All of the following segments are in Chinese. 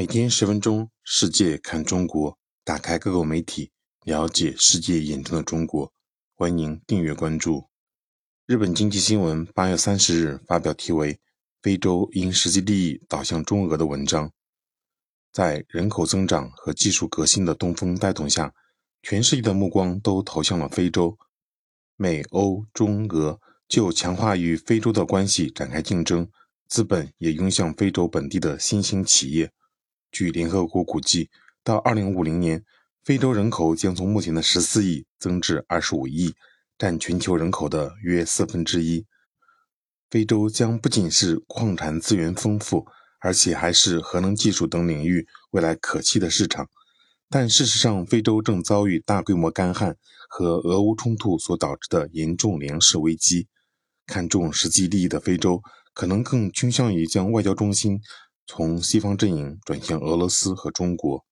每天十分钟，世界看中国，打开各个媒体，了解世界眼中的中国。欢迎订阅关注。日本经济新闻八月三十日发表题为《非洲因实际利益导向中俄》的文章。在人口增长和技术革新的东风带动下，全世界的目光都投向了非洲。美、欧、中、俄就强化与非洲的关系展开竞争，资本也涌向非洲本地的新兴企业。据联合国估计，到2050年，非洲人口将从目前的14亿增至25亿，占全球人口的约四分之一。非洲将不仅是矿产资源丰富，而且还是核能技术等领域未来可期的市场。但事实上，非洲正遭遇大规模干旱和俄乌冲突所导致的严重粮食危机。看重实际利益的非洲，可能更倾向于将外交中心。从西方阵营转向俄罗斯和中国，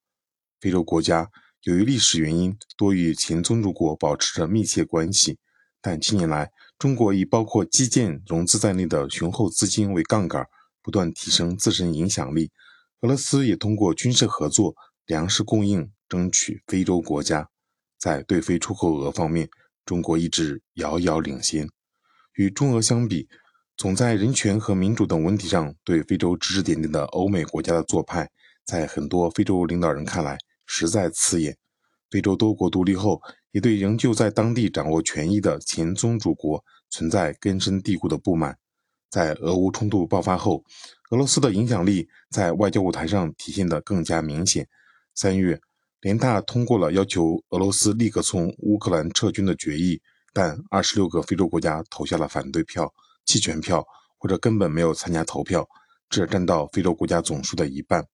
非洲国家由于历史原因多与前宗主国保持着密切关系，但近年来，中国以包括基建融资在内的雄厚资金为杠杆，不断提升自身影响力。俄罗斯也通过军事合作、粮食供应争取非洲国家。在对非出口额方面，中国一直遥遥领先。与中俄相比，总在人权和民主等问题上对非洲指指点点的欧美国家的做派，在很多非洲领导人看来实在刺眼。非洲多国独立后，也对仍旧在当地掌握权益的前宗主国存在根深蒂固的不满。在俄乌冲突爆发后，俄罗斯的影响力在外交舞台上体现得更加明显。三月，联大通过了要求俄罗斯立刻从乌克兰撤军的决议，但二十六个非洲国家投下了反对票。弃权票或者根本没有参加投票，这占到非洲国家总数的一半。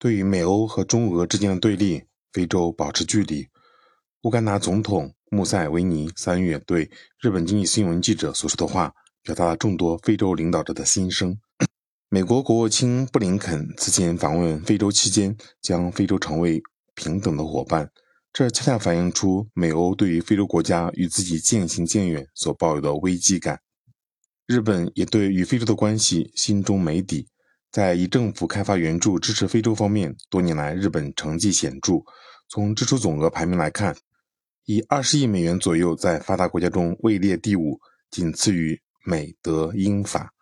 对于美欧和中俄之间的对立，非洲保持距离。乌干达总统穆塞维尼三月对日本经济新闻记者所说的话，表达了众多非洲领导者的心声。美国国务卿布林肯此前访问非洲期间，将非洲成为平等的伙伴，这恰恰反映出美欧对于非洲国家与自己渐行渐远所抱有的危机感。日本也对与非洲的关系心中没底，在以政府开发援助支持非洲方面，多年来日本成绩显著。从支出总额排名来看，以二十亿美元左右，在发达国家中位列第五，仅次于美、德、英、法。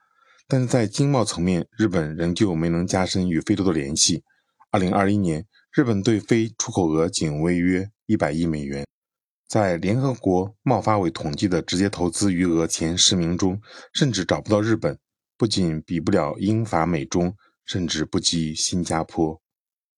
但是在经贸层面，日本仍旧没能加深与非洲的联系。二零二一年，日本对非出口额仅为约一百亿美元。在联合国贸发委统计的直接投资余额前十名中，甚至找不到日本，不仅比不了英法美中，甚至不及新加坡。